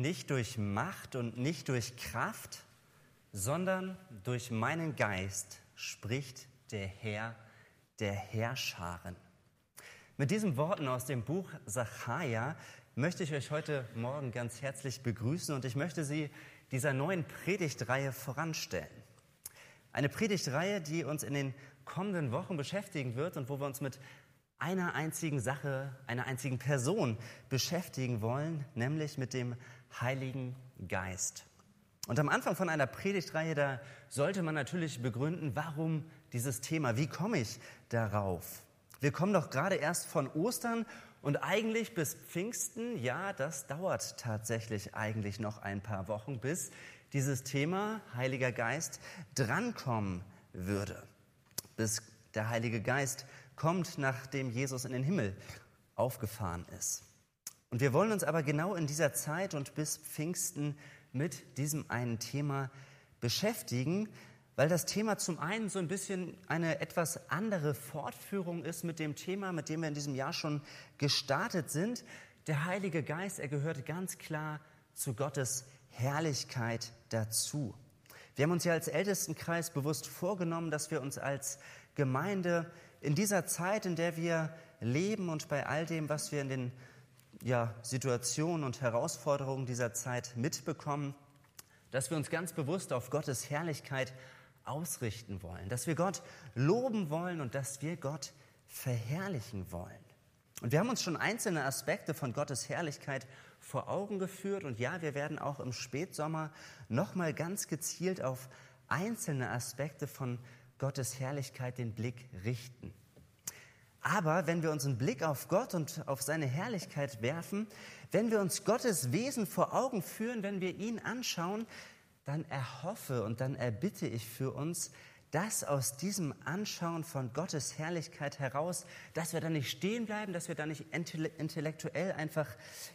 nicht durch Macht und nicht durch Kraft, sondern durch meinen Geist spricht der Herr der Herrscharen. Mit diesen Worten aus dem Buch Sacharja möchte ich euch heute Morgen ganz herzlich begrüßen und ich möchte Sie dieser neuen Predigtreihe voranstellen. Eine Predigtreihe, die uns in den kommenden Wochen beschäftigen wird und wo wir uns mit einer einzigen Sache, einer einzigen Person beschäftigen wollen, nämlich mit dem Heiligen Geist. Und am Anfang von einer Predigtreihe, da sollte man natürlich begründen, warum dieses Thema, wie komme ich darauf? Wir kommen doch gerade erst von Ostern und eigentlich bis Pfingsten, ja, das dauert tatsächlich eigentlich noch ein paar Wochen, bis dieses Thema Heiliger Geist drankommen würde, bis der Heilige Geist kommt, nachdem Jesus in den Himmel aufgefahren ist. Und wir wollen uns aber genau in dieser Zeit und bis Pfingsten mit diesem einen Thema beschäftigen, weil das Thema zum einen so ein bisschen eine etwas andere Fortführung ist mit dem Thema, mit dem wir in diesem Jahr schon gestartet sind. Der Heilige Geist, er gehört ganz klar zu Gottes Herrlichkeit dazu. Wir haben uns ja als Ältestenkreis bewusst vorgenommen, dass wir uns als Gemeinde in dieser Zeit, in der wir leben und bei all dem, was wir in den ja, Situationen und Herausforderungen dieser Zeit mitbekommen, dass wir uns ganz bewusst auf Gottes Herrlichkeit ausrichten wollen, dass wir Gott loben wollen und dass wir Gott verherrlichen wollen. Und wir haben uns schon einzelne Aspekte von Gottes Herrlichkeit vor Augen geführt und ja, wir werden auch im Spätsommer nochmal ganz gezielt auf einzelne Aspekte von Gottes Herrlichkeit den Blick richten. Aber wenn wir unseren Blick auf Gott und auf seine Herrlichkeit werfen, wenn wir uns Gottes Wesen vor Augen führen, wenn wir ihn anschauen, dann erhoffe und dann erbitte ich für uns, dass aus diesem Anschauen von Gottes Herrlichkeit heraus, dass wir da nicht stehen bleiben, dass wir da nicht intellektuell einfach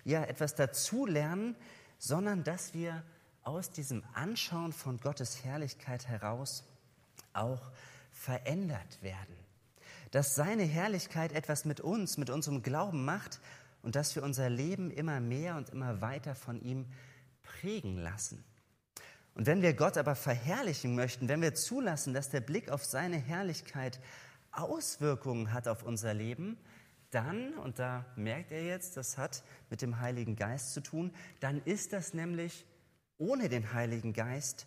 ja etwas dazulernen, sondern dass wir aus diesem Anschauen von Gottes Herrlichkeit heraus auch verändert werden dass seine Herrlichkeit etwas mit uns, mit unserem Glauben macht und dass wir unser Leben immer mehr und immer weiter von ihm prägen lassen. Und wenn wir Gott aber verherrlichen möchten, wenn wir zulassen, dass der Blick auf seine Herrlichkeit Auswirkungen hat auf unser Leben, dann, und da merkt er jetzt, das hat mit dem Heiligen Geist zu tun, dann ist das nämlich ohne den Heiligen Geist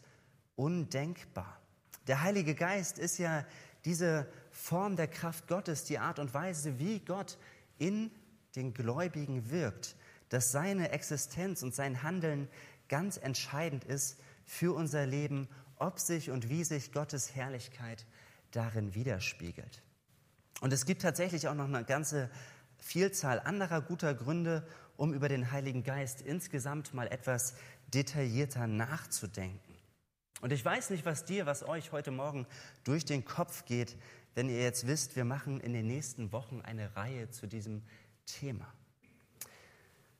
undenkbar. Der Heilige Geist ist ja diese Form der Kraft Gottes, die Art und Weise, wie Gott in den Gläubigen wirkt, dass seine Existenz und sein Handeln ganz entscheidend ist für unser Leben, ob sich und wie sich Gottes Herrlichkeit darin widerspiegelt. Und es gibt tatsächlich auch noch eine ganze Vielzahl anderer guter Gründe, um über den Heiligen Geist insgesamt mal etwas detaillierter nachzudenken. Und ich weiß nicht, was dir, was euch heute Morgen durch den Kopf geht, wenn ihr jetzt wisst, wir machen in den nächsten Wochen eine Reihe zu diesem Thema.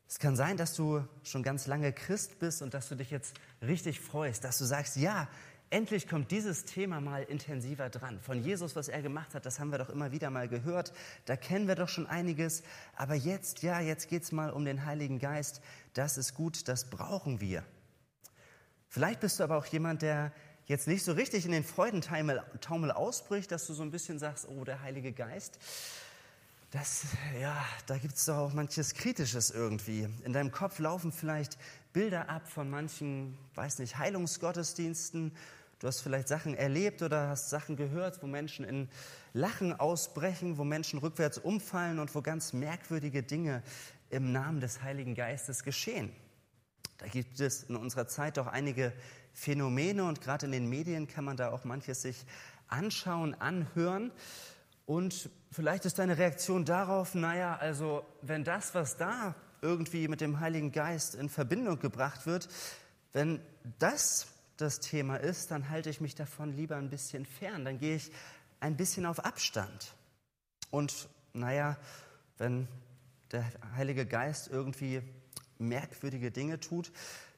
Es kann sein, dass du schon ganz lange Christ bist und dass du dich jetzt richtig freust, dass du sagst, ja, endlich kommt dieses Thema mal intensiver dran. Von Jesus, was er gemacht hat, das haben wir doch immer wieder mal gehört. Da kennen wir doch schon einiges. Aber jetzt, ja, jetzt geht es mal um den Heiligen Geist. Das ist gut, das brauchen wir. Vielleicht bist du aber auch jemand, der jetzt nicht so richtig in den Freudentaumel ausbricht, dass du so ein bisschen sagst, oh, der Heilige Geist, das, ja, da gibt es doch auch manches Kritisches irgendwie. In deinem Kopf laufen vielleicht Bilder ab von manchen, weiß nicht, Heilungsgottesdiensten. Du hast vielleicht Sachen erlebt oder hast Sachen gehört, wo Menschen in Lachen ausbrechen, wo Menschen rückwärts umfallen und wo ganz merkwürdige Dinge im Namen des Heiligen Geistes geschehen. Da gibt es in unserer Zeit doch einige Phänomene und gerade in den Medien kann man da auch manches sich anschauen, anhören. Und vielleicht ist deine Reaktion darauf, naja, also wenn das, was da irgendwie mit dem Heiligen Geist in Verbindung gebracht wird, wenn das das Thema ist, dann halte ich mich davon lieber ein bisschen fern, dann gehe ich ein bisschen auf Abstand. Und naja, wenn der Heilige Geist irgendwie merkwürdige Dinge tut,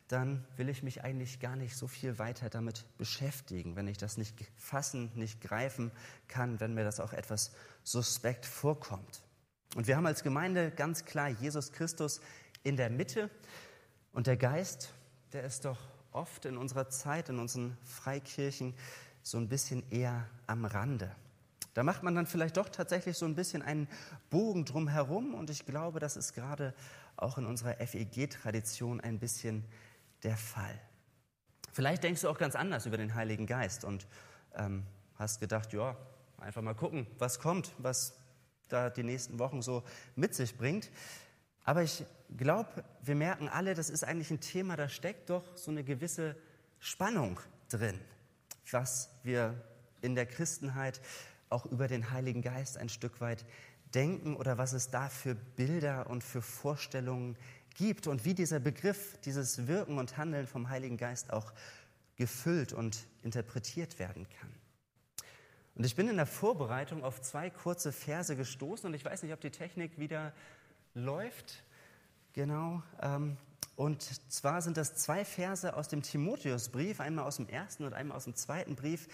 dann will ich mich eigentlich gar nicht so viel weiter damit beschäftigen, wenn ich das nicht fassen, nicht greifen kann, wenn mir das auch etwas suspekt vorkommt. Und wir haben als Gemeinde ganz klar Jesus Christus in der Mitte. Und der Geist, der ist doch oft in unserer Zeit, in unseren Freikirchen, so ein bisschen eher am Rande. Da macht man dann vielleicht doch tatsächlich so ein bisschen einen Bogen drumherum und ich glaube, das ist gerade auch in unserer FEG-Tradition ein bisschen der Fall. Vielleicht denkst du auch ganz anders über den Heiligen Geist und ähm, hast gedacht, ja, einfach mal gucken, was kommt, was da die nächsten Wochen so mit sich bringt. Aber ich glaube, wir merken alle, das ist eigentlich ein Thema, da steckt doch so eine gewisse Spannung drin, was wir in der Christenheit auch über den Heiligen Geist ein Stück weit denken oder was es da für Bilder und für Vorstellungen gibt und wie dieser Begriff, dieses Wirken und Handeln vom Heiligen Geist auch gefüllt und interpretiert werden kann. Und ich bin in der Vorbereitung auf zwei kurze Verse gestoßen und ich weiß nicht, ob die Technik wieder läuft. Genau. Ähm, und zwar sind das zwei Verse aus dem Timotheusbrief, einmal aus dem ersten und einmal aus dem zweiten Brief,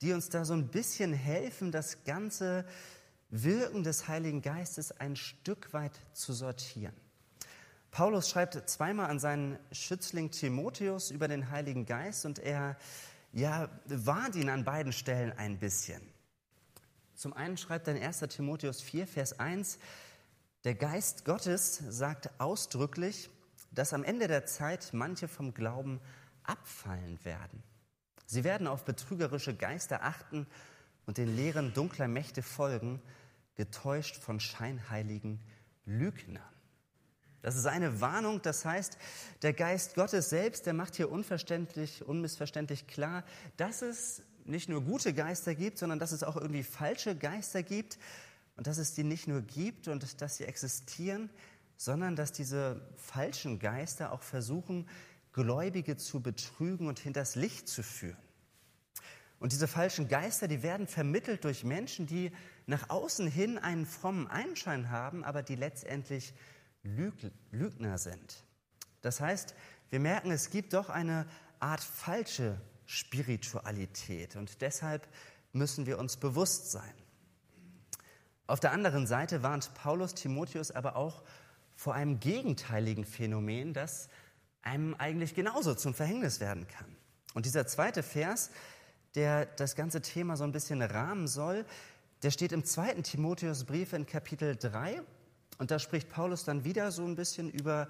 die uns da so ein bisschen helfen, das ganze Wirken des Heiligen Geistes ein Stück weit zu sortieren. Paulus schreibt zweimal an seinen Schützling Timotheus über den Heiligen Geist und er ja, warnt ihn an beiden Stellen ein bisschen. Zum einen schreibt er in 1. Timotheus 4, Vers 1, der Geist Gottes sagt ausdrücklich, dass am Ende der Zeit manche vom Glauben abfallen werden. Sie werden auf betrügerische Geister achten und den Lehren dunkler Mächte folgen, getäuscht von scheinheiligen Lügnern. Das ist eine Warnung, das heißt, der Geist Gottes selbst, der macht hier unverständlich, unmissverständlich klar, dass es nicht nur gute Geister gibt, sondern dass es auch irgendwie falsche Geister gibt und dass es die nicht nur gibt und dass sie existieren, sondern dass diese falschen Geister auch versuchen, Gläubige zu betrügen und hinters Licht zu führen. Und diese falschen Geister, die werden vermittelt durch Menschen, die nach außen hin einen frommen Einschein haben, aber die letztendlich Lügner sind. Das heißt, wir merken, es gibt doch eine Art falsche Spiritualität und deshalb müssen wir uns bewusst sein. Auf der anderen Seite warnt Paulus Timotheus aber auch vor einem gegenteiligen Phänomen, das einem eigentlich genauso zum Verhängnis werden kann. Und dieser zweite Vers, der das ganze Thema so ein bisschen rahmen soll, der steht im zweiten Timotheusbrief in Kapitel 3. Und da spricht Paulus dann wieder so ein bisschen über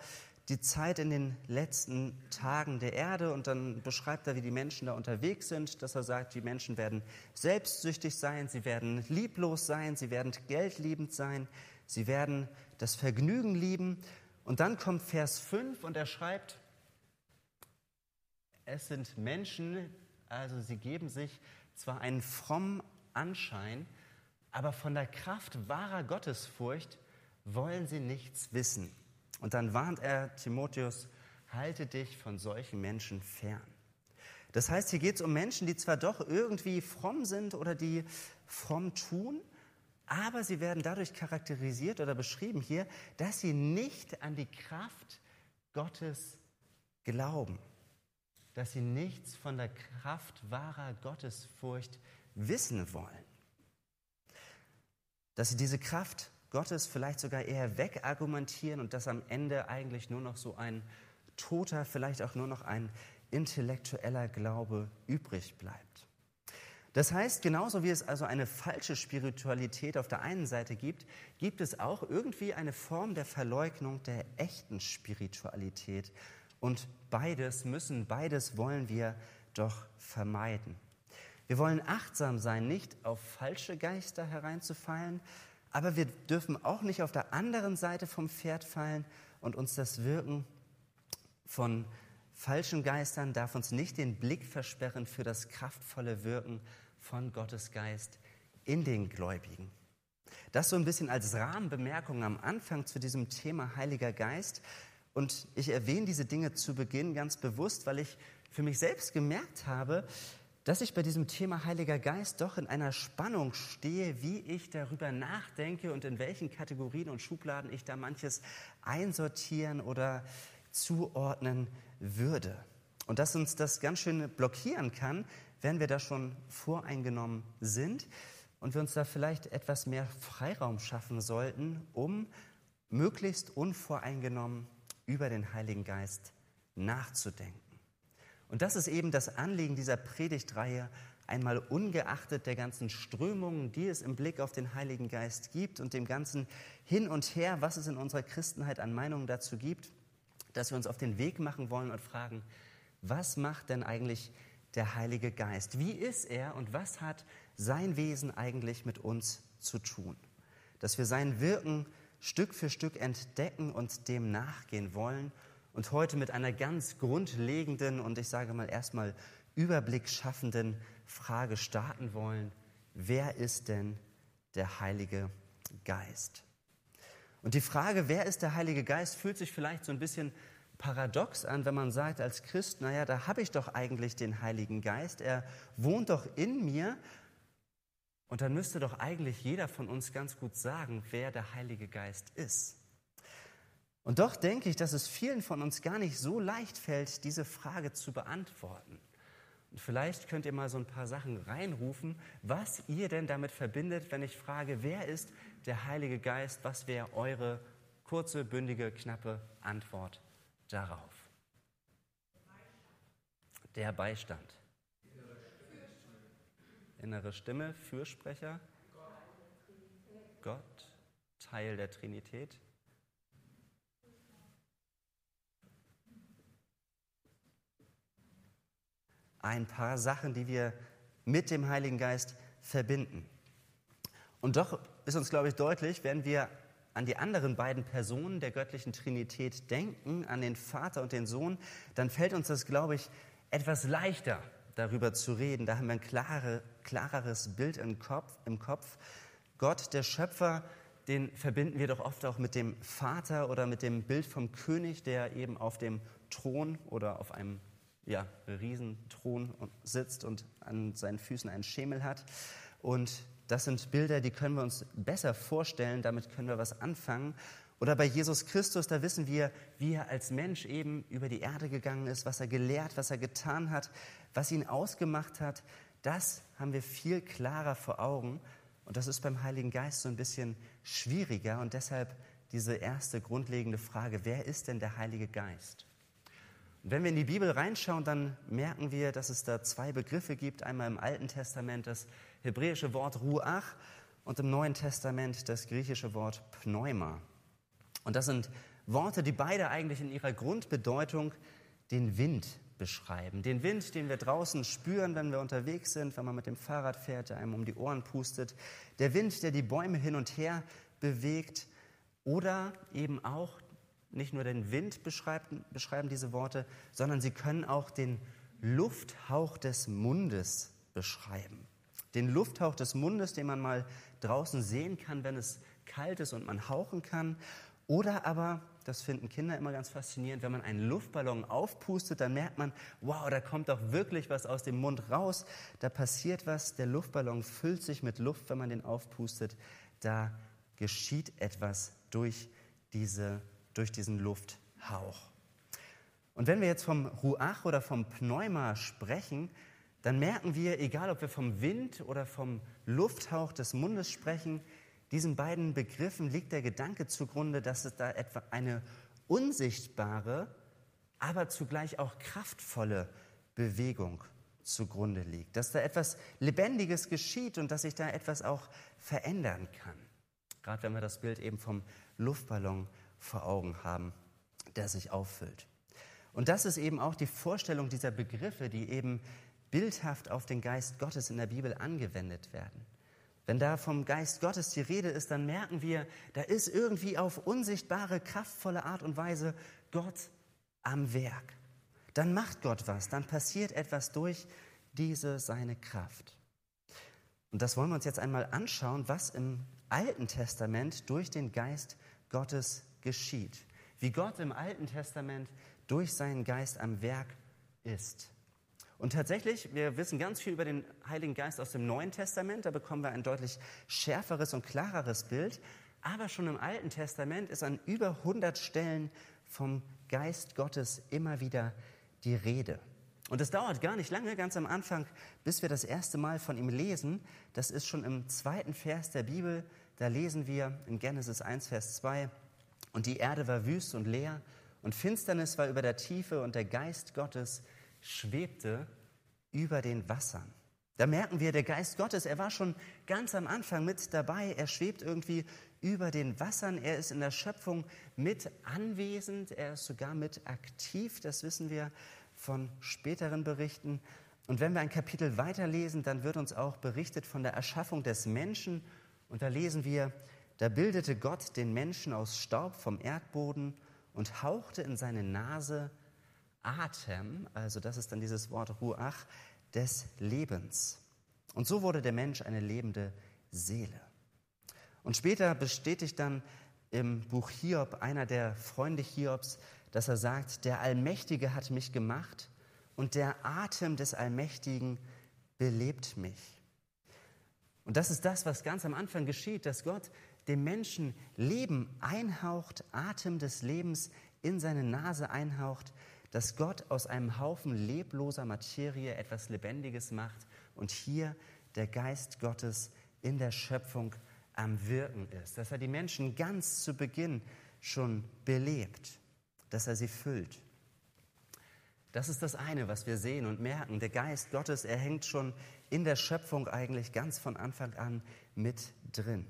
die Zeit in den letzten Tagen der Erde und dann beschreibt er, wie die Menschen da unterwegs sind, dass er sagt, die Menschen werden selbstsüchtig sein, sie werden lieblos sein, sie werden geldliebend sein, sie werden das Vergnügen lieben. Und dann kommt Vers 5 und er schreibt, es sind Menschen, also sie geben sich zwar einen frommen Anschein, aber von der Kraft wahrer Gottesfurcht wollen sie nichts wissen. Und dann warnt er Timotheus, halte dich von solchen Menschen fern. Das heißt, hier geht es um Menschen, die zwar doch irgendwie fromm sind oder die fromm tun, aber sie werden dadurch charakterisiert oder beschrieben hier, dass sie nicht an die Kraft Gottes glauben, dass sie nichts von der Kraft wahrer Gottesfurcht wissen wollen, dass sie diese Kraft Gottes vielleicht sogar eher wegargumentieren und dass am Ende eigentlich nur noch so ein toter, vielleicht auch nur noch ein intellektueller Glaube übrig bleibt. Das heißt, genauso wie es also eine falsche Spiritualität auf der einen Seite gibt, gibt es auch irgendwie eine Form der Verleugnung der echten Spiritualität. Und beides müssen, beides wollen wir doch vermeiden. Wir wollen achtsam sein, nicht auf falsche Geister hereinzufallen, aber wir dürfen auch nicht auf der anderen Seite vom Pferd fallen und uns das Wirken von falschen Geistern darf uns nicht den Blick versperren für das kraftvolle Wirken von Gottes Geist in den Gläubigen. Das so ein bisschen als Rahmenbemerkung am Anfang zu diesem Thema Heiliger Geist. Und ich erwähne diese Dinge zu Beginn ganz bewusst, weil ich für mich selbst gemerkt habe, dass ich bei diesem Thema Heiliger Geist doch in einer Spannung stehe, wie ich darüber nachdenke und in welchen Kategorien und Schubladen ich da manches einsortieren oder zuordnen würde. Und dass uns das ganz schön blockieren kann, wenn wir da schon voreingenommen sind und wir uns da vielleicht etwas mehr Freiraum schaffen sollten, um möglichst unvoreingenommen über den Heiligen Geist nachzudenken. Und das ist eben das Anliegen dieser Predigtreihe, einmal ungeachtet der ganzen Strömungen, die es im Blick auf den Heiligen Geist gibt und dem ganzen Hin und Her, was es in unserer Christenheit an Meinungen dazu gibt, dass wir uns auf den Weg machen wollen und fragen, was macht denn eigentlich der Heilige Geist? Wie ist er und was hat sein Wesen eigentlich mit uns zu tun? Dass wir sein Wirken Stück für Stück entdecken und dem nachgehen wollen und heute mit einer ganz grundlegenden und ich sage mal erstmal Überblick schaffenden Frage starten wollen. Wer ist denn der Heilige Geist? Und die Frage, wer ist der Heilige Geist, fühlt sich vielleicht so ein bisschen paradox an, wenn man sagt als Christ, naja, da habe ich doch eigentlich den Heiligen Geist, er wohnt doch in mir. Und dann müsste doch eigentlich jeder von uns ganz gut sagen, wer der Heilige Geist ist. Und doch denke ich, dass es vielen von uns gar nicht so leicht fällt, diese Frage zu beantworten. Und vielleicht könnt ihr mal so ein paar Sachen reinrufen, was ihr denn damit verbindet, wenn ich frage, wer ist der Heilige Geist? Was wäre eure kurze, bündige, knappe Antwort darauf? Der Beistand. Innere Stimme, Fürsprecher. Gott, Teil der Trinität. Ein paar Sachen, die wir mit dem Heiligen Geist verbinden. Und doch ist uns, glaube ich, deutlich, wenn wir an die anderen beiden Personen der göttlichen Trinität denken, an den Vater und den Sohn, dann fällt uns das, glaube ich, etwas leichter, darüber zu reden. Da haben wir ein klare, klareres Bild im Kopf, im Kopf. Gott, der Schöpfer, den verbinden wir doch oft auch mit dem Vater oder mit dem Bild vom König, der eben auf dem Thron oder auf einem ja, Riesenthron sitzt und an seinen Füßen einen Schemel hat. Und das sind Bilder, die können wir uns besser vorstellen, damit können wir was anfangen. Oder bei Jesus Christus, da wissen wir, wie er als Mensch eben über die Erde gegangen ist, was er gelehrt, was er getan hat, was ihn ausgemacht hat. Das haben wir viel klarer vor Augen. Und das ist beim Heiligen Geist so ein bisschen schwieriger. Und deshalb diese erste grundlegende Frage, wer ist denn der Heilige Geist? Und wenn wir in die Bibel reinschauen, dann merken wir, dass es da zwei Begriffe gibt. Einmal im Alten Testament das hebräische Wort Ruach und im Neuen Testament das griechische Wort Pneuma. Und das sind Worte, die beide eigentlich in ihrer Grundbedeutung den Wind beschreiben. Den Wind, den wir draußen spüren, wenn wir unterwegs sind, wenn man mit dem Fahrrad fährt, der einem um die Ohren pustet. Der Wind, der die Bäume hin und her bewegt. Oder eben auch nicht nur den Wind beschreiben, beschreiben diese Worte, sondern sie können auch den Lufthauch des Mundes beschreiben. Den Lufthauch des Mundes, den man mal draußen sehen kann, wenn es kalt ist und man hauchen kann. Oder aber, das finden Kinder immer ganz faszinierend, wenn man einen Luftballon aufpustet, dann merkt man, wow, da kommt doch wirklich was aus dem Mund raus. Da passiert was, der Luftballon füllt sich mit Luft, wenn man den aufpustet. Da geschieht etwas durch diese durch diesen Lufthauch. Und wenn wir jetzt vom Ruach oder vom Pneuma sprechen, dann merken wir, egal ob wir vom Wind oder vom Lufthauch des Mundes sprechen, diesen beiden Begriffen liegt der Gedanke zugrunde, dass es da etwa eine unsichtbare, aber zugleich auch kraftvolle Bewegung zugrunde liegt, dass da etwas Lebendiges geschieht und dass sich da etwas auch verändern kann. Gerade wenn wir das Bild eben vom Luftballon vor Augen haben, der sich auffüllt. Und das ist eben auch die Vorstellung dieser Begriffe, die eben bildhaft auf den Geist Gottes in der Bibel angewendet werden. Wenn da vom Geist Gottes die Rede ist, dann merken wir, da ist irgendwie auf unsichtbare, kraftvolle Art und Weise Gott am Werk. Dann macht Gott was, dann passiert etwas durch diese seine Kraft. Und das wollen wir uns jetzt einmal anschauen, was im Alten Testament durch den Geist Gottes geschieht. Wie Gott im Alten Testament durch seinen Geist am Werk ist. Und tatsächlich, wir wissen ganz viel über den Heiligen Geist aus dem Neuen Testament, da bekommen wir ein deutlich schärferes und klareres Bild. Aber schon im Alten Testament ist an über 100 Stellen vom Geist Gottes immer wieder die Rede. Und es dauert gar nicht lange, ganz am Anfang, bis wir das erste Mal von ihm lesen. Das ist schon im zweiten Vers der Bibel. Da lesen wir in Genesis 1, Vers 2, und die Erde war wüst und leer, und Finsternis war über der Tiefe und der Geist Gottes schwebte über den Wassern. Da merken wir, der Geist Gottes, er war schon ganz am Anfang mit dabei. Er schwebt irgendwie über den Wassern. Er ist in der Schöpfung mit anwesend. Er ist sogar mit aktiv. Das wissen wir von späteren Berichten. Und wenn wir ein Kapitel weiterlesen, dann wird uns auch berichtet von der Erschaffung des Menschen. Und da lesen wir, da bildete Gott den Menschen aus Staub vom Erdboden und hauchte in seine Nase Atem, also das ist dann dieses Wort Ruach, des Lebens. Und so wurde der Mensch eine lebende Seele. Und später bestätigt dann im Buch Hiob einer der Freunde Hiobs, dass er sagt, der Allmächtige hat mich gemacht und der Atem des Allmächtigen belebt mich. Und das ist das, was ganz am Anfang geschieht, dass Gott dem Menschen Leben einhaucht, Atem des Lebens in seine Nase einhaucht, dass Gott aus einem Haufen lebloser Materie etwas Lebendiges macht und hier der Geist Gottes in der Schöpfung am Wirken ist, dass er die Menschen ganz zu Beginn schon belebt, dass er sie füllt. Das ist das eine, was wir sehen und merken. Der Geist Gottes, er hängt schon in der Schöpfung eigentlich ganz von Anfang an mit drin.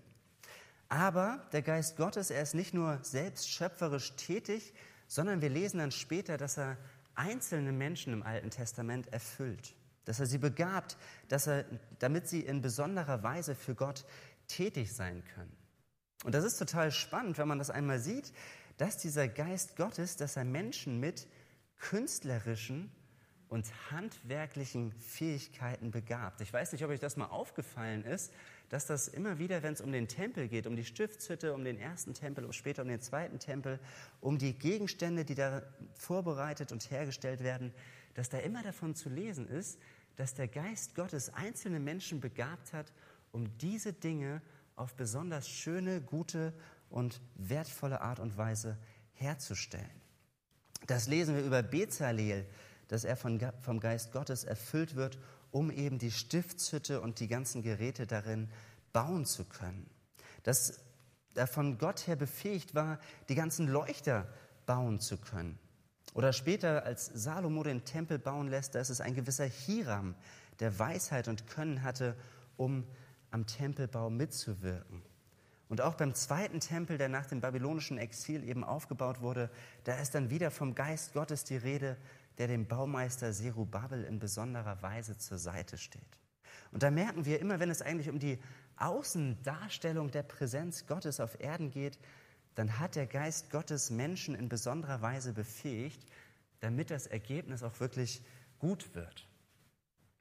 Aber der Geist Gottes, er ist nicht nur selbst schöpferisch tätig, sondern wir lesen dann später, dass er einzelne Menschen im Alten Testament erfüllt, dass er sie begabt, dass er, damit sie in besonderer Weise für Gott tätig sein können. Und das ist total spannend, wenn man das einmal sieht, dass dieser Geist Gottes, dass er Menschen mit künstlerischen und handwerklichen Fähigkeiten begabt. Ich weiß nicht, ob euch das mal aufgefallen ist, dass das immer wieder, wenn es um den Tempel geht, um die Stiftshütte, um den ersten Tempel, um später um den zweiten Tempel, um die Gegenstände, die da vorbereitet und hergestellt werden, dass da immer davon zu lesen ist, dass der Geist Gottes einzelne Menschen begabt hat, um diese Dinge auf besonders schöne, gute und wertvolle Art und Weise herzustellen. Das lesen wir über Bezalel, dass er von, vom Geist Gottes erfüllt wird, um eben die Stiftshütte und die ganzen Geräte darin bauen zu können. Dass er von Gott her befähigt war, die ganzen Leuchter bauen zu können. Oder später, als Salomo den Tempel bauen lässt, da ist es ein gewisser Hiram, der Weisheit und Können hatte, um am Tempelbau mitzuwirken. Und auch beim zweiten Tempel, der nach dem babylonischen Exil eben aufgebaut wurde, da ist dann wieder vom Geist Gottes die Rede, der dem Baumeister Serubabel in besonderer Weise zur Seite steht. Und da merken wir immer, wenn es eigentlich um die Außendarstellung der Präsenz Gottes auf Erden geht, dann hat der Geist Gottes Menschen in besonderer Weise befähigt, damit das Ergebnis auch wirklich gut wird.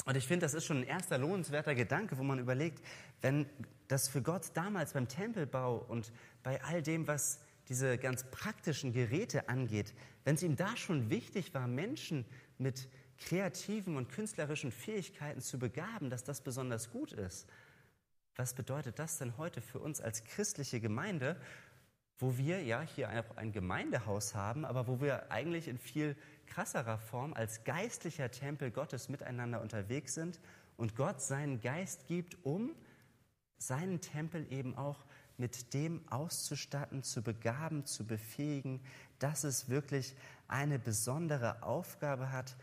Und ich finde, das ist schon ein erster lohnenswerter Gedanke, wo man überlegt, wenn das für Gott damals beim Tempelbau und bei all dem, was diese ganz praktischen Geräte angeht, wenn es ihm da schon wichtig war, Menschen mit kreativen und künstlerischen Fähigkeiten zu begaben, dass das besonders gut ist, was bedeutet das denn heute für uns als christliche Gemeinde, wo wir ja hier auch ein Gemeindehaus haben, aber wo wir eigentlich in viel krasserer Form als geistlicher Tempel Gottes miteinander unterwegs sind und Gott seinen Geist gibt, um seinen Tempel eben auch mit dem auszustatten, zu begaben, zu befähigen, dass es wirklich eine besondere Aufgabe hat,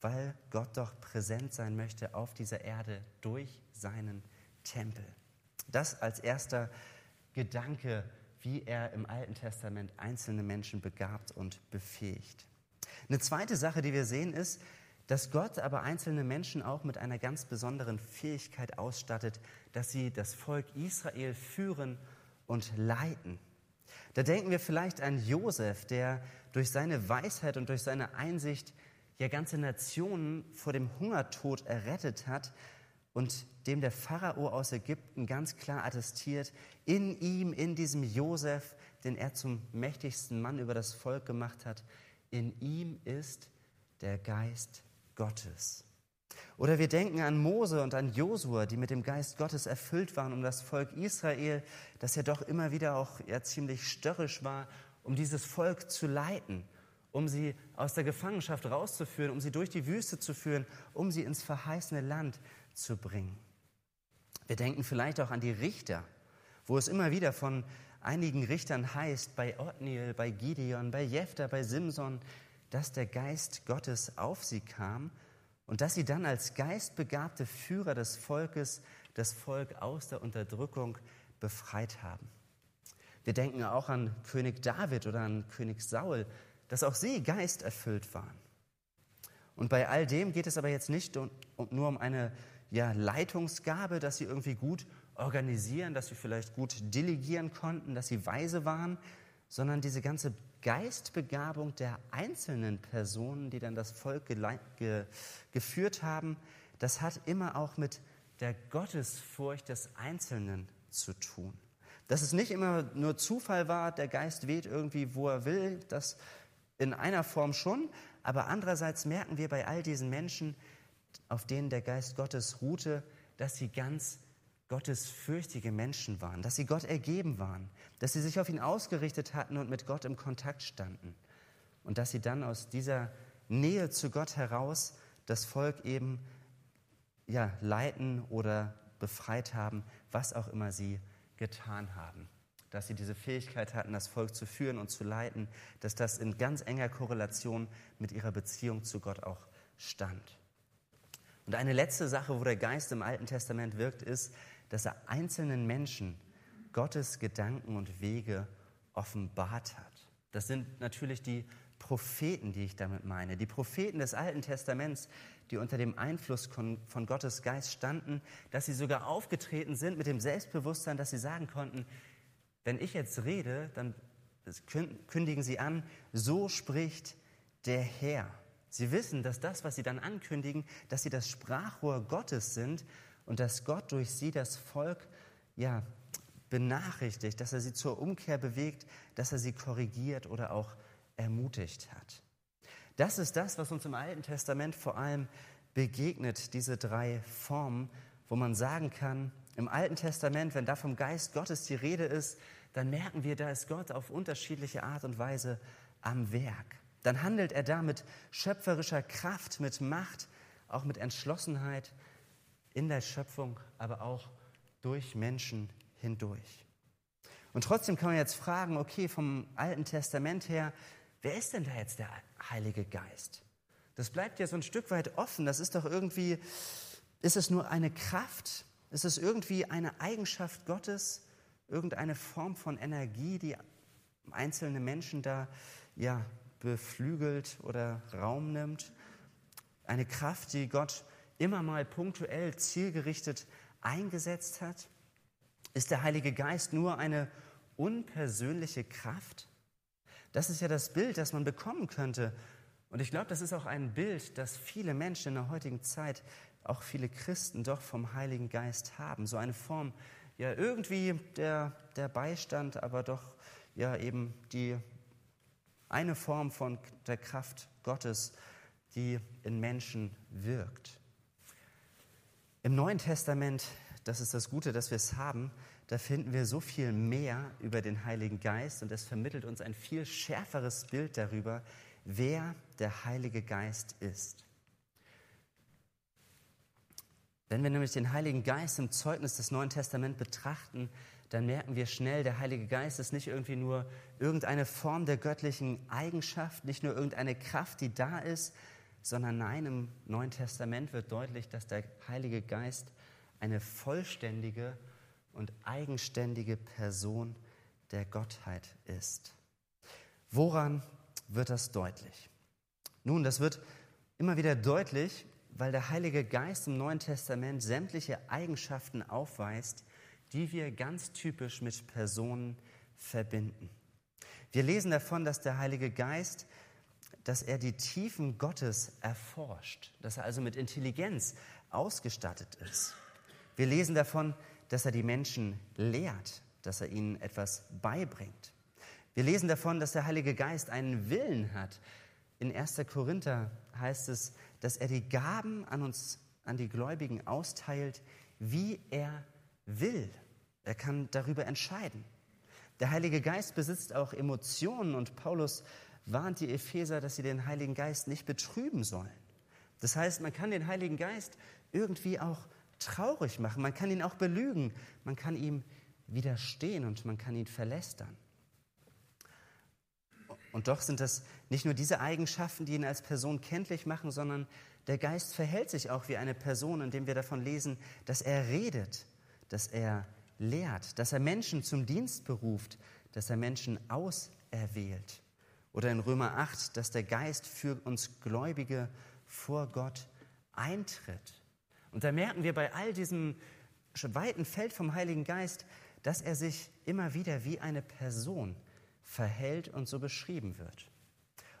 weil Gott doch präsent sein möchte auf dieser Erde durch seinen Tempel. Das als erster Gedanke, wie er im Alten Testament einzelne Menschen begabt und befähigt. Eine zweite Sache, die wir sehen, ist, dass Gott aber einzelne Menschen auch mit einer ganz besonderen Fähigkeit ausstattet, dass sie das Volk Israel führen und leiten. Da denken wir vielleicht an Josef, der durch seine Weisheit und durch seine Einsicht ja ganze Nationen vor dem Hungertod errettet hat und dem der Pharao aus Ägypten ganz klar attestiert, in ihm, in diesem Josef, den er zum mächtigsten Mann über das Volk gemacht hat, in ihm ist der Geist Gottes. Oder wir denken an Mose und an Josua, die mit dem Geist Gottes erfüllt waren, um das Volk Israel, das ja doch immer wieder auch ja ziemlich störrisch war, um dieses Volk zu leiten, um sie aus der Gefangenschaft rauszuführen, um sie durch die Wüste zu führen, um sie ins verheißene Land zu bringen. Wir denken vielleicht auch an die Richter, wo es immer wieder von einigen Richtern heißt, bei Othniel, bei Gideon, bei Jephthah, bei Simson, dass der Geist Gottes auf sie kam und dass sie dann als geistbegabte Führer des Volkes das Volk aus der Unterdrückung befreit haben. Wir denken auch an König David oder an König Saul, dass auch sie geisterfüllt waren. Und bei all dem geht es aber jetzt nicht nur um eine ja, Leitungsgabe, dass sie irgendwie gut organisieren, dass sie vielleicht gut delegieren konnten, dass sie weise waren, sondern diese ganze Geistbegabung der einzelnen Personen, die dann das Volk ge geführt haben, das hat immer auch mit der Gottesfurcht des Einzelnen zu tun. Dass es nicht immer nur Zufall war, der Geist weht irgendwie, wo er will, das in einer Form schon, aber andererseits merken wir bei all diesen Menschen, auf denen der Geist Gottes ruhte, dass sie ganz gottesfürchtige Menschen waren, dass sie Gott ergeben waren, dass sie sich auf ihn ausgerichtet hatten und mit Gott im Kontakt standen und dass sie dann aus dieser Nähe zu Gott heraus das Volk eben ja, leiten oder befreit haben, was auch immer sie getan haben. Dass sie diese Fähigkeit hatten, das Volk zu führen und zu leiten, dass das in ganz enger Korrelation mit ihrer Beziehung zu Gott auch stand. Und eine letzte Sache, wo der Geist im Alten Testament wirkt, ist, dass er einzelnen Menschen Gottes Gedanken und Wege offenbart hat. Das sind natürlich die Propheten, die ich damit meine. Die Propheten des Alten Testaments, die unter dem Einfluss von Gottes Geist standen, dass sie sogar aufgetreten sind mit dem Selbstbewusstsein, dass sie sagen konnten, wenn ich jetzt rede, dann kündigen sie an, so spricht der Herr. Sie wissen, dass das, was sie dann ankündigen, dass sie das Sprachrohr Gottes sind und dass Gott durch sie das Volk ja, benachrichtigt, dass er sie zur Umkehr bewegt, dass er sie korrigiert oder auch ermutigt hat. Das ist das, was uns im Alten Testament vor allem begegnet, diese drei Formen, wo man sagen kann, im Alten Testament, wenn da vom Geist Gottes die Rede ist, dann merken wir, da ist Gott auf unterschiedliche Art und Weise am Werk. Dann handelt er da mit schöpferischer Kraft, mit Macht, auch mit Entschlossenheit in der Schöpfung, aber auch durch Menschen hindurch. Und trotzdem kann man jetzt fragen, okay, vom Alten Testament her, wer ist denn da jetzt der Heilige Geist? Das bleibt ja so ein Stück weit offen. Das ist doch irgendwie, ist es nur eine Kraft? Ist es irgendwie eine Eigenschaft Gottes? Irgendeine Form von Energie, die einzelne Menschen da ja beflügelt oder Raum nimmt? Eine Kraft, die Gott immer mal punktuell zielgerichtet eingesetzt hat? Ist der Heilige Geist nur eine unpersönliche Kraft? Das ist ja das Bild, das man bekommen könnte. Und ich glaube, das ist auch ein Bild, das viele Menschen in der heutigen Zeit, auch viele Christen doch vom Heiligen Geist haben. So eine Form, ja, irgendwie der, der Beistand, aber doch ja eben die eine Form von der Kraft Gottes, die in Menschen wirkt. Im Neuen Testament, das ist das Gute, dass wir es haben, da finden wir so viel mehr über den Heiligen Geist und es vermittelt uns ein viel schärferes Bild darüber, wer der Heilige Geist ist. Wenn wir nämlich den Heiligen Geist im Zeugnis des Neuen Testaments betrachten, dann merken wir schnell, der Heilige Geist ist nicht irgendwie nur irgendeine Form der göttlichen Eigenschaft, nicht nur irgendeine Kraft, die da ist, sondern nein, im Neuen Testament wird deutlich, dass der Heilige Geist eine vollständige und eigenständige Person der Gottheit ist. Woran wird das deutlich? Nun, das wird immer wieder deutlich, weil der Heilige Geist im Neuen Testament sämtliche Eigenschaften aufweist, die wir ganz typisch mit Personen verbinden. Wir lesen davon, dass der Heilige Geist dass er die Tiefen Gottes erforscht, dass er also mit Intelligenz ausgestattet ist. Wir lesen davon, dass er die Menschen lehrt, dass er ihnen etwas beibringt. Wir lesen davon, dass der Heilige Geist einen Willen hat. In 1. Korinther heißt es, dass er die Gaben an uns, an die Gläubigen austeilt, wie er will. Er kann darüber entscheiden. Der Heilige Geist besitzt auch Emotionen und Paulus warnt die Epheser, dass sie den Heiligen Geist nicht betrüben sollen. Das heißt, man kann den Heiligen Geist irgendwie auch traurig machen, man kann ihn auch belügen, man kann ihm widerstehen und man kann ihn verlästern. Und doch sind das nicht nur diese Eigenschaften, die ihn als Person kenntlich machen, sondern der Geist verhält sich auch wie eine Person, indem wir davon lesen, dass er redet, dass er lehrt, dass er Menschen zum Dienst beruft, dass er Menschen auserwählt. Oder in Römer 8, dass der Geist für uns Gläubige vor Gott eintritt. Und da merken wir bei all diesem weiten Feld vom Heiligen Geist, dass er sich immer wieder wie eine Person verhält und so beschrieben wird.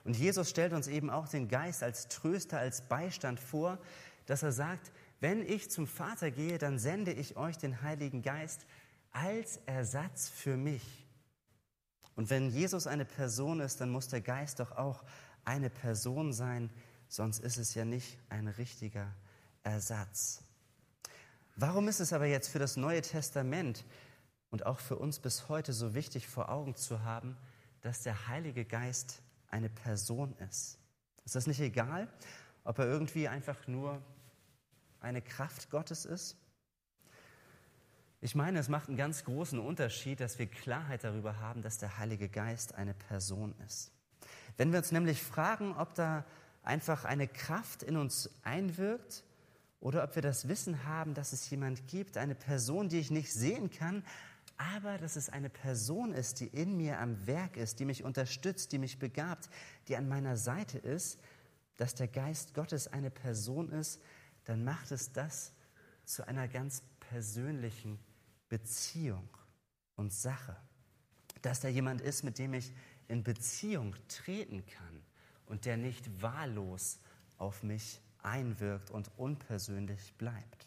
Und Jesus stellt uns eben auch den Geist als Tröster, als Beistand vor, dass er sagt, wenn ich zum Vater gehe, dann sende ich euch den Heiligen Geist als Ersatz für mich. Und wenn Jesus eine Person ist, dann muss der Geist doch auch eine Person sein, sonst ist es ja nicht ein richtiger Ersatz. Warum ist es aber jetzt für das Neue Testament und auch für uns bis heute so wichtig vor Augen zu haben, dass der Heilige Geist eine Person ist? Ist das nicht egal, ob er irgendwie einfach nur eine Kraft Gottes ist? Ich meine, es macht einen ganz großen Unterschied, dass wir Klarheit darüber haben, dass der Heilige Geist eine Person ist. Wenn wir uns nämlich fragen, ob da einfach eine Kraft in uns einwirkt oder ob wir das Wissen haben, dass es jemand gibt, eine Person, die ich nicht sehen kann, aber dass es eine Person ist, die in mir am Werk ist, die mich unterstützt, die mich begabt, die an meiner Seite ist, dass der Geist Gottes eine Person ist, dann macht es das zu einer ganz persönlichen Beziehung und Sache. Dass da jemand ist, mit dem ich in Beziehung treten kann und der nicht wahllos auf mich einwirkt und unpersönlich bleibt.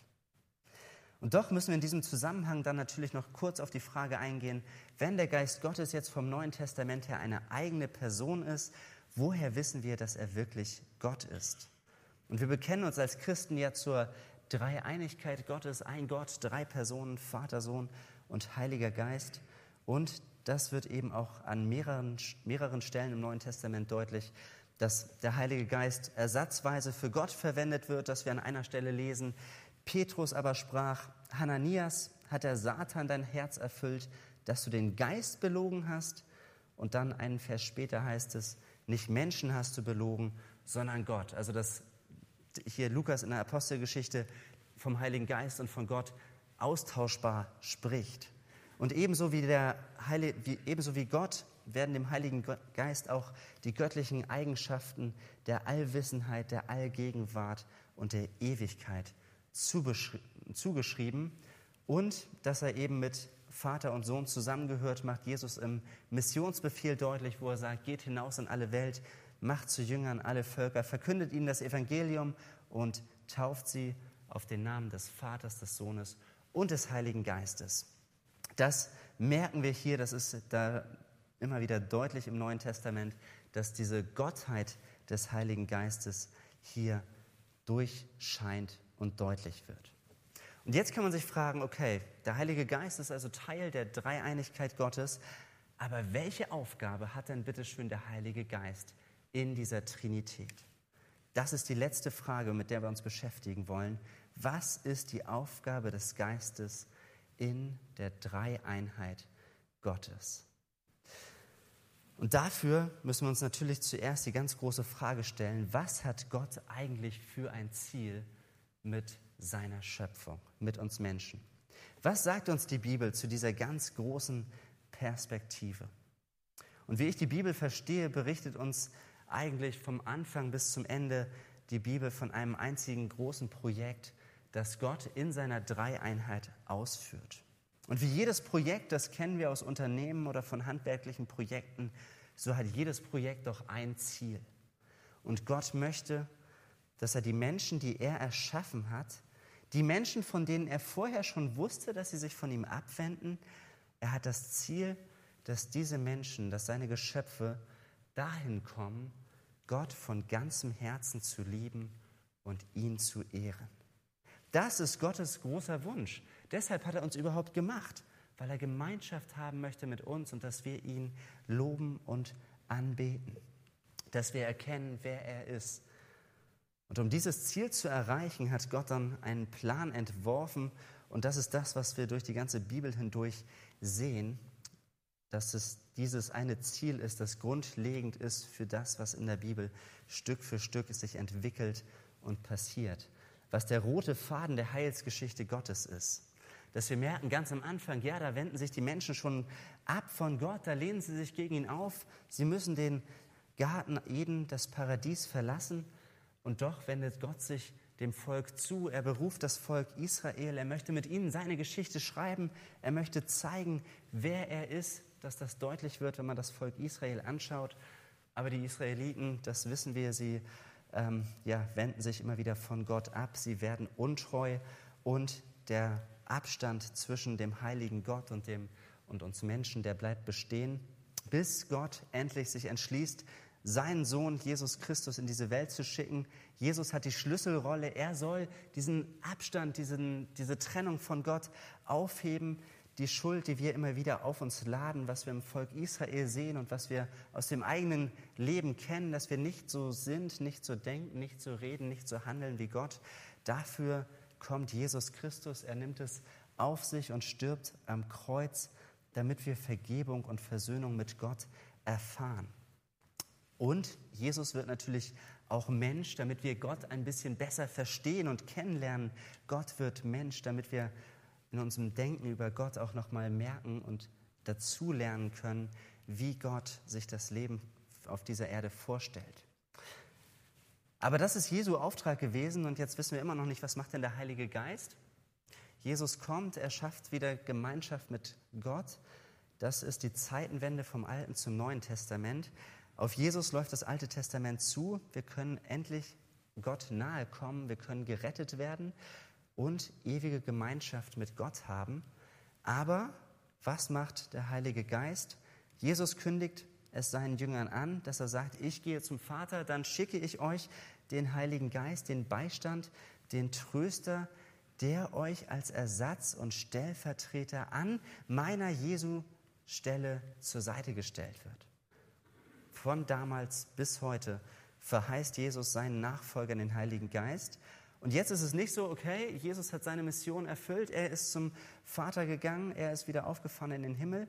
Und doch müssen wir in diesem Zusammenhang dann natürlich noch kurz auf die Frage eingehen, wenn der Geist Gottes jetzt vom Neuen Testament her eine eigene Person ist, woher wissen wir, dass er wirklich Gott ist? Und wir bekennen uns als Christen ja zur Dreieinigkeit Gottes, ein Gott, drei Personen, Vater, Sohn und Heiliger Geist. Und das wird eben auch an mehreren, mehreren Stellen im Neuen Testament deutlich, dass der Heilige Geist ersatzweise für Gott verwendet wird, dass wir an einer Stelle lesen. Petrus aber sprach, Hananias, hat der Satan dein Herz erfüllt, dass du den Geist belogen hast? Und dann einen Vers später heißt es, nicht Menschen hast du belogen, sondern Gott. Also das hier Lukas in der Apostelgeschichte vom Heiligen Geist und von Gott austauschbar spricht. Und ebenso wie, der Heilige, wie, ebenso wie Gott werden dem Heiligen Geist auch die göttlichen Eigenschaften der Allwissenheit, der Allgegenwart und der Ewigkeit zugeschrieben. Und dass er eben mit Vater und Sohn zusammengehört, macht Jesus im Missionsbefehl deutlich, wo er sagt, geht hinaus in alle Welt, macht zu Jüngern alle Völker, verkündet ihnen das Evangelium und tauft sie auf den Namen des Vaters, des Sohnes und des Heiligen Geistes. Das merken wir hier, das ist da immer wieder deutlich im Neuen Testament, dass diese Gottheit des Heiligen Geistes hier durchscheint und deutlich wird. Und jetzt kann man sich fragen, okay, der Heilige Geist ist also Teil der Dreieinigkeit Gottes, aber welche Aufgabe hat denn bitte schön der Heilige Geist in dieser Trinität? Das ist die letzte Frage, mit der wir uns beschäftigen wollen. Was ist die Aufgabe des Geistes in der Dreieinheit Gottes? Und dafür müssen wir uns natürlich zuerst die ganz große Frage stellen, was hat Gott eigentlich für ein Ziel mit seiner Schöpfung, mit uns Menschen? Was sagt uns die Bibel zu dieser ganz großen Perspektive? Und wie ich die Bibel verstehe, berichtet uns eigentlich vom Anfang bis zum Ende die Bibel von einem einzigen großen Projekt, das Gott in seiner Dreieinheit ausführt. Und wie jedes Projekt, das kennen wir aus Unternehmen oder von handwerklichen Projekten, so hat jedes Projekt doch ein Ziel. Und Gott möchte, dass er die Menschen, die er erschaffen hat, die Menschen, von denen er vorher schon wusste, dass sie sich von ihm abwenden, er hat das Ziel, dass diese Menschen, dass seine Geschöpfe dahin kommen, Gott von ganzem Herzen zu lieben und ihn zu ehren. Das ist Gottes großer Wunsch. Deshalb hat er uns überhaupt gemacht, weil er Gemeinschaft haben möchte mit uns und dass wir ihn loben und anbeten, dass wir erkennen, wer er ist. Und um dieses Ziel zu erreichen, hat Gott dann einen Plan entworfen Und das ist das, was wir durch die ganze Bibel hindurch sehen, dass es dieses eine Ziel ist, das grundlegend ist für das, was in der Bibel Stück für Stück sich entwickelt und passiert. Was der rote Faden der Heilsgeschichte Gottes ist. Dass wir merken ganz am Anfang, ja, da wenden sich die Menschen schon ab von Gott, da lehnen sie sich gegen ihn auf. Sie müssen den Garten Eden, das Paradies verlassen. Und doch wendet Gott sich dem Volk zu. Er beruft das Volk Israel. Er möchte mit ihnen seine Geschichte schreiben. Er möchte zeigen, wer er ist, dass das deutlich wird, wenn man das Volk Israel anschaut. Aber die Israeliten, das wissen wir, sie ähm, ja, wenden sich immer wieder von Gott ab. Sie werden untreu und der Abstand zwischen dem heiligen Gott und, dem, und uns Menschen, der bleibt bestehen, bis Gott endlich sich entschließt, seinen Sohn Jesus Christus in diese Welt zu schicken. Jesus hat die Schlüsselrolle. Er soll diesen Abstand, diesen, diese Trennung von Gott aufheben. Die Schuld, die wir immer wieder auf uns laden, was wir im Volk Israel sehen und was wir aus dem eigenen Leben kennen, dass wir nicht so sind, nicht so denken, nicht so reden, nicht so handeln wie Gott. Dafür kommt Jesus Christus. Er nimmt es auf sich und stirbt am Kreuz, damit wir Vergebung und Versöhnung mit Gott erfahren. Und Jesus wird natürlich auch Mensch, damit wir Gott ein bisschen besser verstehen und kennenlernen. Gott wird Mensch, damit wir in unserem Denken über Gott auch nochmal merken und dazulernen können, wie Gott sich das Leben auf dieser Erde vorstellt. Aber das ist Jesu Auftrag gewesen und jetzt wissen wir immer noch nicht, was macht denn der Heilige Geist? Jesus kommt, er schafft wieder Gemeinschaft mit Gott. Das ist die Zeitenwende vom Alten zum Neuen Testament. Auf Jesus läuft das Alte Testament zu. Wir können endlich Gott nahe kommen, wir können gerettet werden und ewige Gemeinschaft mit Gott haben. Aber was macht der Heilige Geist? Jesus kündigt es seinen Jüngern an, dass er sagt, ich gehe zum Vater, dann schicke ich euch den Heiligen Geist, den Beistand, den Tröster, der euch als Ersatz und Stellvertreter an meiner Jesu Stelle zur Seite gestellt wird von damals bis heute verheißt Jesus seinen Nachfolgern den Heiligen Geist. Und jetzt ist es nicht so, okay, Jesus hat seine Mission erfüllt, er ist zum Vater gegangen, er ist wieder aufgefahren in den Himmel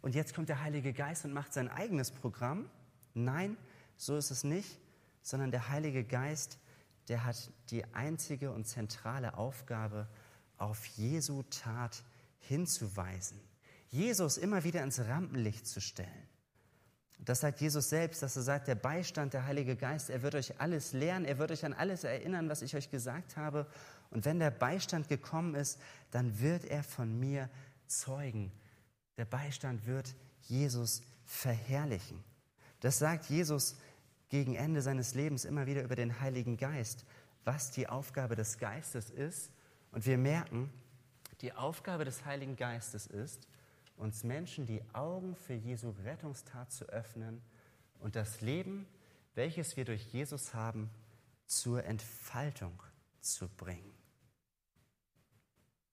und jetzt kommt der Heilige Geist und macht sein eigenes Programm. Nein, so ist es nicht, sondern der Heilige Geist, der hat die einzige und zentrale Aufgabe, auf Jesu Tat hinzuweisen, Jesus immer wieder ins Rampenlicht zu stellen. Das sagt Jesus selbst, dass er sagt, der Beistand, der Heilige Geist, er wird euch alles lehren, er wird euch an alles erinnern, was ich euch gesagt habe. Und wenn der Beistand gekommen ist, dann wird er von mir zeugen. Der Beistand wird Jesus verherrlichen. Das sagt Jesus gegen Ende seines Lebens immer wieder über den Heiligen Geist, was die Aufgabe des Geistes ist. Und wir merken, die Aufgabe des Heiligen Geistes ist, uns Menschen die Augen für Jesu Rettungstat zu öffnen und das Leben, welches wir durch Jesus haben, zur Entfaltung zu bringen.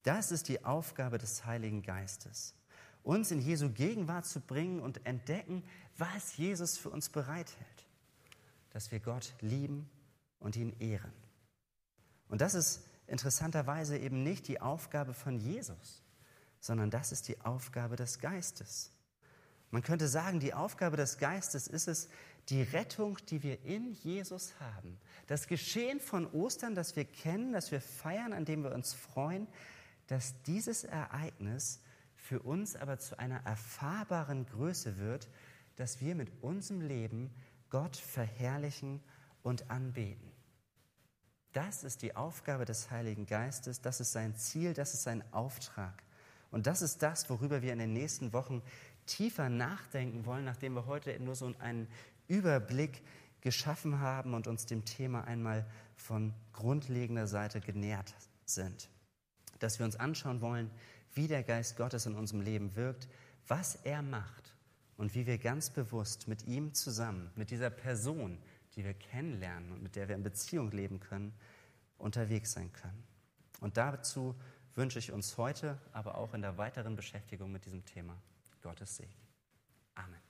Das ist die Aufgabe des Heiligen Geistes, uns in Jesu Gegenwart zu bringen und entdecken, was Jesus für uns bereithält, dass wir Gott lieben und ihn ehren. Und das ist interessanterweise eben nicht die Aufgabe von Jesus, sondern das ist die Aufgabe des Geistes. Man könnte sagen, die Aufgabe des Geistes ist es, die Rettung, die wir in Jesus haben, das Geschehen von Ostern, das wir kennen, das wir feiern, an dem wir uns freuen, dass dieses Ereignis für uns aber zu einer erfahrbaren Größe wird, dass wir mit unserem Leben Gott verherrlichen und anbeten. Das ist die Aufgabe des Heiligen Geistes, das ist sein Ziel, das ist sein Auftrag. Und das ist das, worüber wir in den nächsten Wochen tiefer nachdenken wollen, nachdem wir heute nur so einen Überblick geschaffen haben und uns dem Thema einmal von grundlegender Seite genährt sind. Dass wir uns anschauen wollen, wie der Geist Gottes in unserem Leben wirkt, was er macht und wie wir ganz bewusst mit ihm zusammen, mit dieser Person, die wir kennenlernen und mit der wir in Beziehung leben können, unterwegs sein können. Und dazu wünsche ich uns heute, aber auch in der weiteren Beschäftigung mit diesem Thema Gottes Segen. Amen.